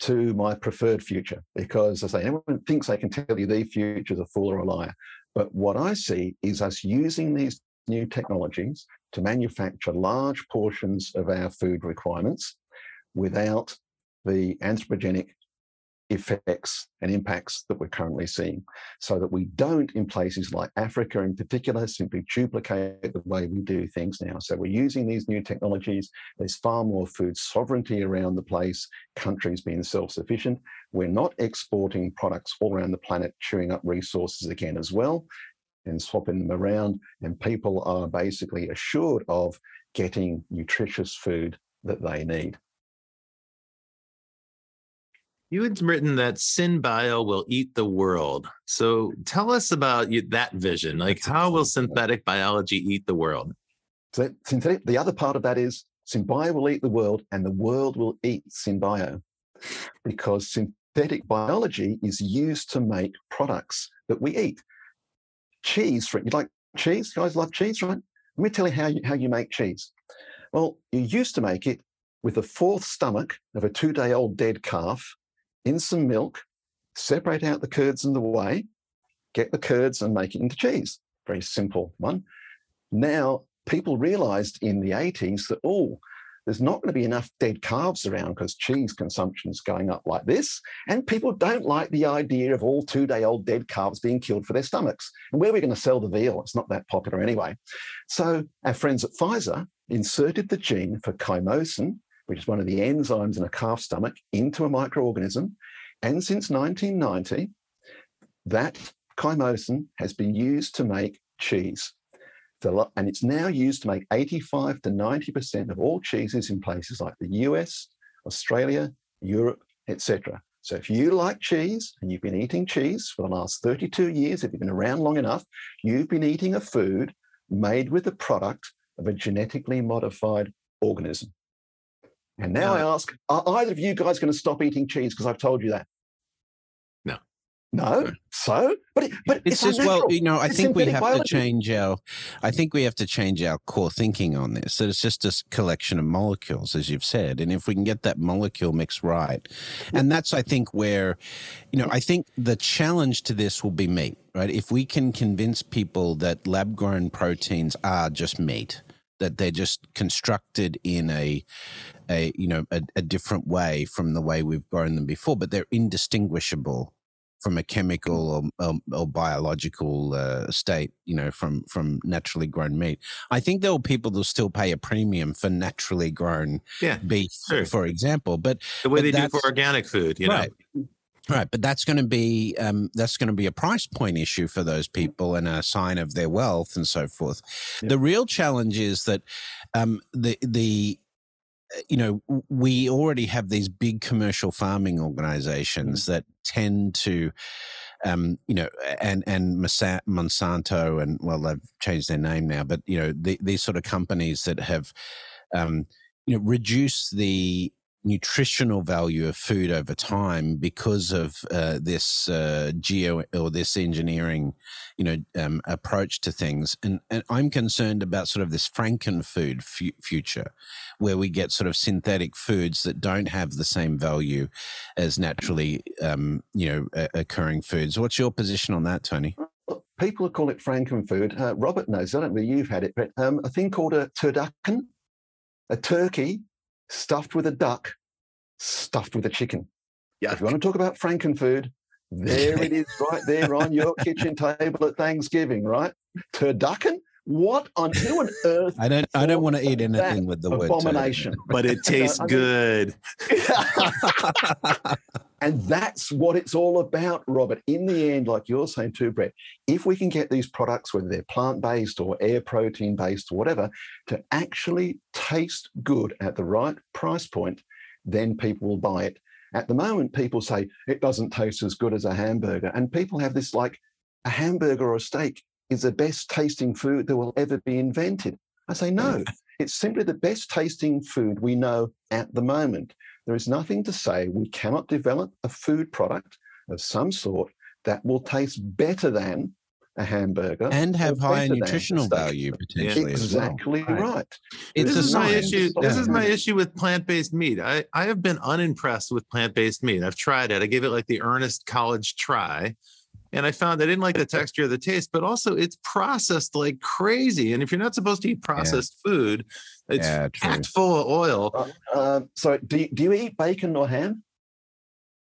to my preferred future because I say everyone thinks they can tell you the future is a fool or a liar. But what I see is us using these new technologies to manufacture large portions of our food requirements without the anthropogenic effects and impacts that we're currently seeing so that we don't in places like africa in particular simply duplicate the way we do things now. So we're using these new technologies. There's far more food sovereignty around the place countries being self-sufficient. We're not exporting products all around the planet chewing up resources again as well and swapping them around and people are basically assured of getting nutritious food that they need You had written that SynBio will eat the world. So tell us about you, that vision. Like, how will synthetic biology eat the world? So synthetic, the other part of that is SynBio will eat the world and the world will eat SynBio because synthetic biology is used to make products that we eat. Cheese, for you like cheese? You guys love cheese, right? Let me tell you how you, how you make cheese. Well, you used to make it with the fourth stomach of a two day old dead calf in some milk, separate out the curds and the whey, get the curds and make it into cheese. Very simple one. Now, people realized in the 80s that, oh, there's not going to be enough dead calves around because cheese consumption is going up like this. And people don't like the idea of all two day old dead calves being killed for their stomachs. And where are we going to sell the veal? It's not that popular anyway. So our friends at Pfizer inserted the gene for chymosin, which is one of the enzymes in a calf stomach, into a microorganism. And since 1990, that chymosin has been used to make cheese. And it's now used to make 85 to 90% of all cheeses in places like the US, Australia, Europe, etc. So if you like cheese and you've been eating cheese for the last 32 years, if you've been around long enough, you've been eating a food made with the product of a genetically modified organism. And now I ask, are either of you guys going to stop eating cheese because I've told you that? No. No. No. So, but it, but It's it's, just well, you know, I It's think we have biology. to change our. I think we have to change our core thinking on this. That it's just a collection of molecules, as you've said, and if we can get that molecule mix right, and that's I think where, you know, I think the challenge to this will be meat, right? If we can convince people that lab grown proteins are just meat, that they're just constructed in a a you know a, a different way from the way we've grown them before, but they're indistinguishable from a chemical or, or, or biological uh, state, you know, from from naturally grown meat. I think there will people that'll still pay a premium for naturally grown Yeah, beef, sure. for example. But the way But they do for organic food, you know. Right. But that's going to be um, that's going to be a price point issue for those people and a sign of their wealth and so forth. Yeah. The real challenge is that um, the the uh, you know we already have these big commercial farming organizations that tend to um, you know and and monsanto and well they've changed their name now but you know the, these sort of companies that have um, you know reduced the nutritional value of food over time because of uh, this uh, geo or this engineering, you know, um, approach to things. And, and I'm concerned about sort of this frankenfood fu- future, where we get sort of synthetic foods that don't have the same value as naturally, um, you know, occurring foods. What's your position on that, Tony? People call it frankenfood. Uh, Robert knows. I don't know you've had it, but um, a thing called a turducken, a turkey stuffed with a duck, stuffed with a chicken. Yeah. If you want to talk about frankenfood, there it is, right there on your kitchen table at Thanksgiving, right? Turducken. What on who on earth? I don't. I don't want to eat anything with the word abomination. But it tastes good. and that's what it's all about, Robert. In the end, like you're saying too, Brett, if we can get these products, whether they're plant based or air protein based or whatever, to actually taste good at the right price point, then people will buy it. At the moment, people say it doesn't taste as good as a hamburger. And people have this like a hamburger or a steak is the best tasting food that will ever be invented. I say, no, it's simply the best tasting food we know at the moment. There is nothing to say we cannot develop a food product of some sort that will taste better than a hamburger and have higher nutritional value potentially as well. Exactly Right. right. It's this a is my issue. This is my issue with plant-based meat. I, I have been unimpressed with plant-based meat. I've tried it. I gave it like the earnest college try. And I found I didn't like the texture or the taste, but also it's processed like crazy. And if you're not supposed to eat processed food, it's Yeah, true. packed full of oil. Uh, uh, so, do you, do you eat bacon or ham?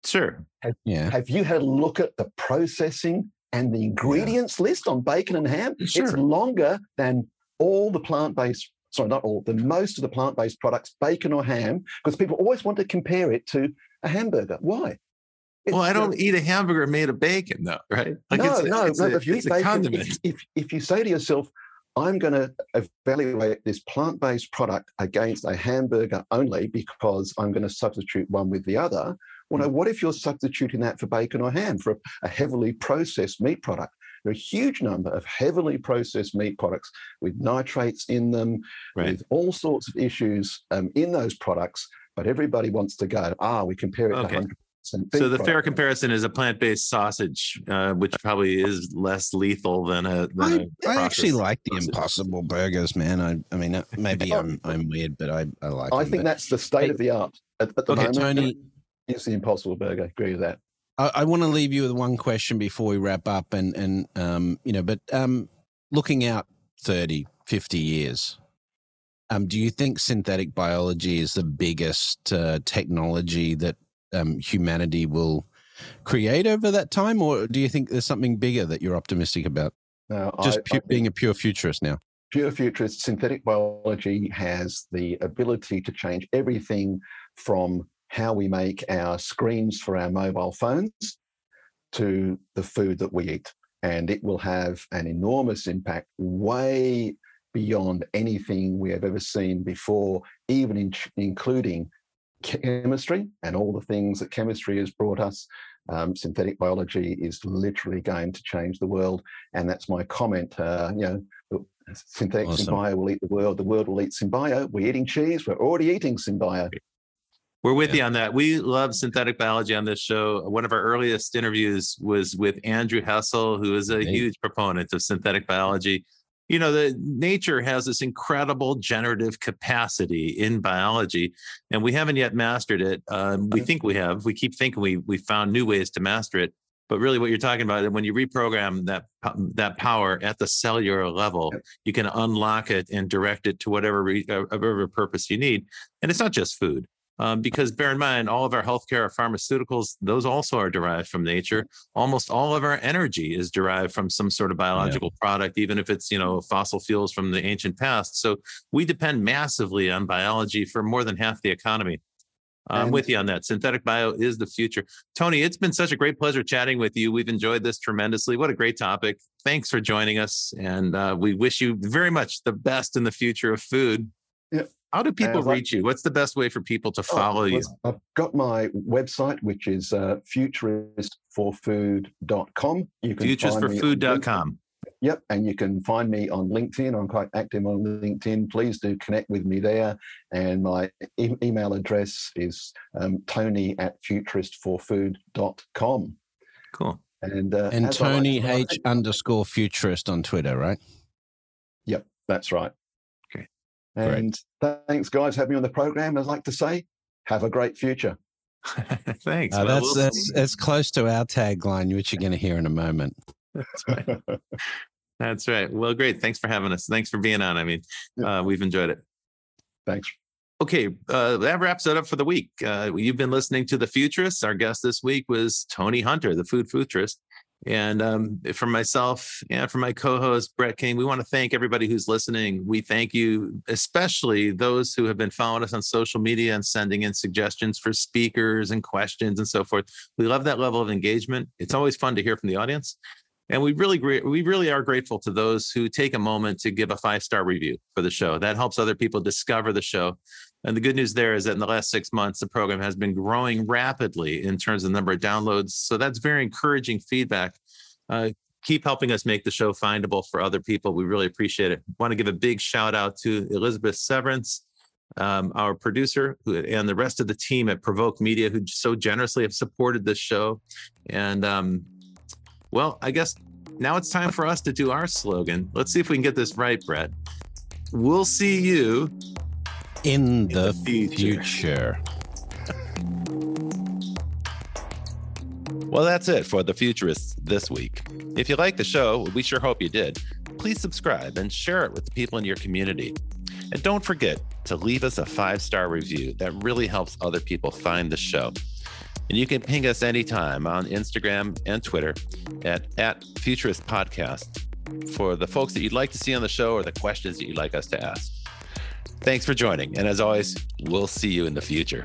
Sure. Yeah. Have you had a look at the processing and the ingredients list on bacon and ham? It's longer than all the plant based, sorry, not all, the most of the plant based products, bacon or ham, because people always want to compare it to a hamburger. Why? It's Well, I don't eat a hamburger made of bacon, though, right? no, it's a- no, it's no. a- if you eat bacon, if, if, if you say to yourself, I'm going to evaluate this plant based product against a hamburger only because I'm going to substitute one with the other. Well, no, what if you're substituting that for bacon or ham, for a, a heavily processed meat product? There are a huge number of heavily processed meat products with nitrates in them, Right. with all sorts of issues um, in those products. But everybody wants to go, ah, we compare it Okay. to 100% So beef the fair comparison is a plant-based sausage, uh, which probably is less lethal than a. Than I, a I actually like the sausage. impossible burgers, man. I, I mean, uh, maybe I'm I'm weird, but I, I like. I them, think but that's the state Hey- of the art at, at the okay, moment. Tony. Is the Impossible Burger? I Agree with that? I, I want to leave you with one question before we wrap up, and and um, you know, but um, looking out 30, 50 years, um, do you think synthetic biology is the biggest uh, technology that um, humanity will create over that time, or do you think there's something bigger that you're optimistic about? Just I- I pu- think being a pure futurist now. pure futurist synthetic biology has the ability to change everything from how we make our screens for our mobile phones to the food that we eat. And it will have an enormous impact way beyond anything we have ever seen before, even in, including chemistry and all the things that chemistry has brought us. Um, synthetic biology is literally going to change the world. And that's my comment. Uh, you know, synthetic Awesome. SynBio will eat the world. The world will eat SynBio. We're eating cheese. We're already eating SynBio. We're with Yeah. you on that. We love synthetic biology on this show. One of our earliest interviews was with Andrew Hessel, who is a Amazing. huge proponent of synthetic biology. You know, the nature has this incredible generative capacity in biology, and we haven't yet mastered it. Um, we think we have. We keep thinking we we found new ways to master it. But really, what you're talking about, when you reprogram that that power at the cellular level, you can unlock it and direct it to whatever re- uh, whatever purpose you need. And it's not just food. Um, because bear in mind, all of our healthcare, our pharmaceuticals, those also are derived from nature. Almost all of our energy is derived from some sort of biological product, even if it's you know fossil fuels from the ancient past. So we depend massively on biology for more than half the economy. I'm And- with you on that. Synthetic bio is the future. Tony, it's been such a great pleasure chatting with you. We've enjoyed this tremendously. What a great topic. Thanks for joining us. And uh, we wish you very much the best in the future of food. Yep. How do people I'd like- reach you? What's the best way for people to Oh, follow you? I've got my website, which is uh, futuristforfood.com. You can find me on Yep, and you can find me on LinkedIn. I'm quite active on LinkedIn. Please do connect with me there. And my e- email address is um, tony at futuristforfood.com. Cool. And, uh, And as I like Tony H underscore futurist on Twitter, right? Yep, that's right. Okay, great. And thanks, guys, for having me on the program. I'd like to say, have a great future. Thanks. Uh, Well, that's we'll that's see. that's close to our tagline, which you're going to hear in a moment. That's right. That's right. Well, great. Thanks for having us. Thanks for being on. I mean, uh, we've enjoyed it. Thanks. Okay, uh, that wraps it up for the week. Uh, you've been listening to The Futurists. Our guest this week was Tony Hunter, the food futurist. And um, for myself and for my co host, Brett King, we want to thank everybody who's listening. We thank you, especially those who have been following us on social media and sending in suggestions for speakers and questions and so forth. We love that level of engagement. It's always fun to hear from the audience. And we really we really are grateful to those who take a moment to give a five star review for the show. That helps other people discover the show. And the good news there is that in the last six months, the program has been growing rapidly in terms of the number of downloads. So that's very encouraging feedback. Uh, keep helping us make the show findable for other people. We really appreciate it. Want to give a big shout out to Elizabeth Severance, um, our producer, who, and the rest of the team at Provoke Media, who so generously have supported this show. And um, well, I guess now it's time for us to do our slogan. Let's see if we can get this right, Brett. We'll see you in the, in the future. future. Well, that's it for The Futurists this week. If you like the show, we sure hope you did. Please subscribe and share it with the people in your community. And don't forget to leave us a five star review. That really helps other people find the show. And you can ping us anytime on Instagram and Twitter at, at Futurist Podcast for the folks that you'd like to see on the show or the questions that you'd like us to ask. Thanks for joining. And as always, we'll see you in the future.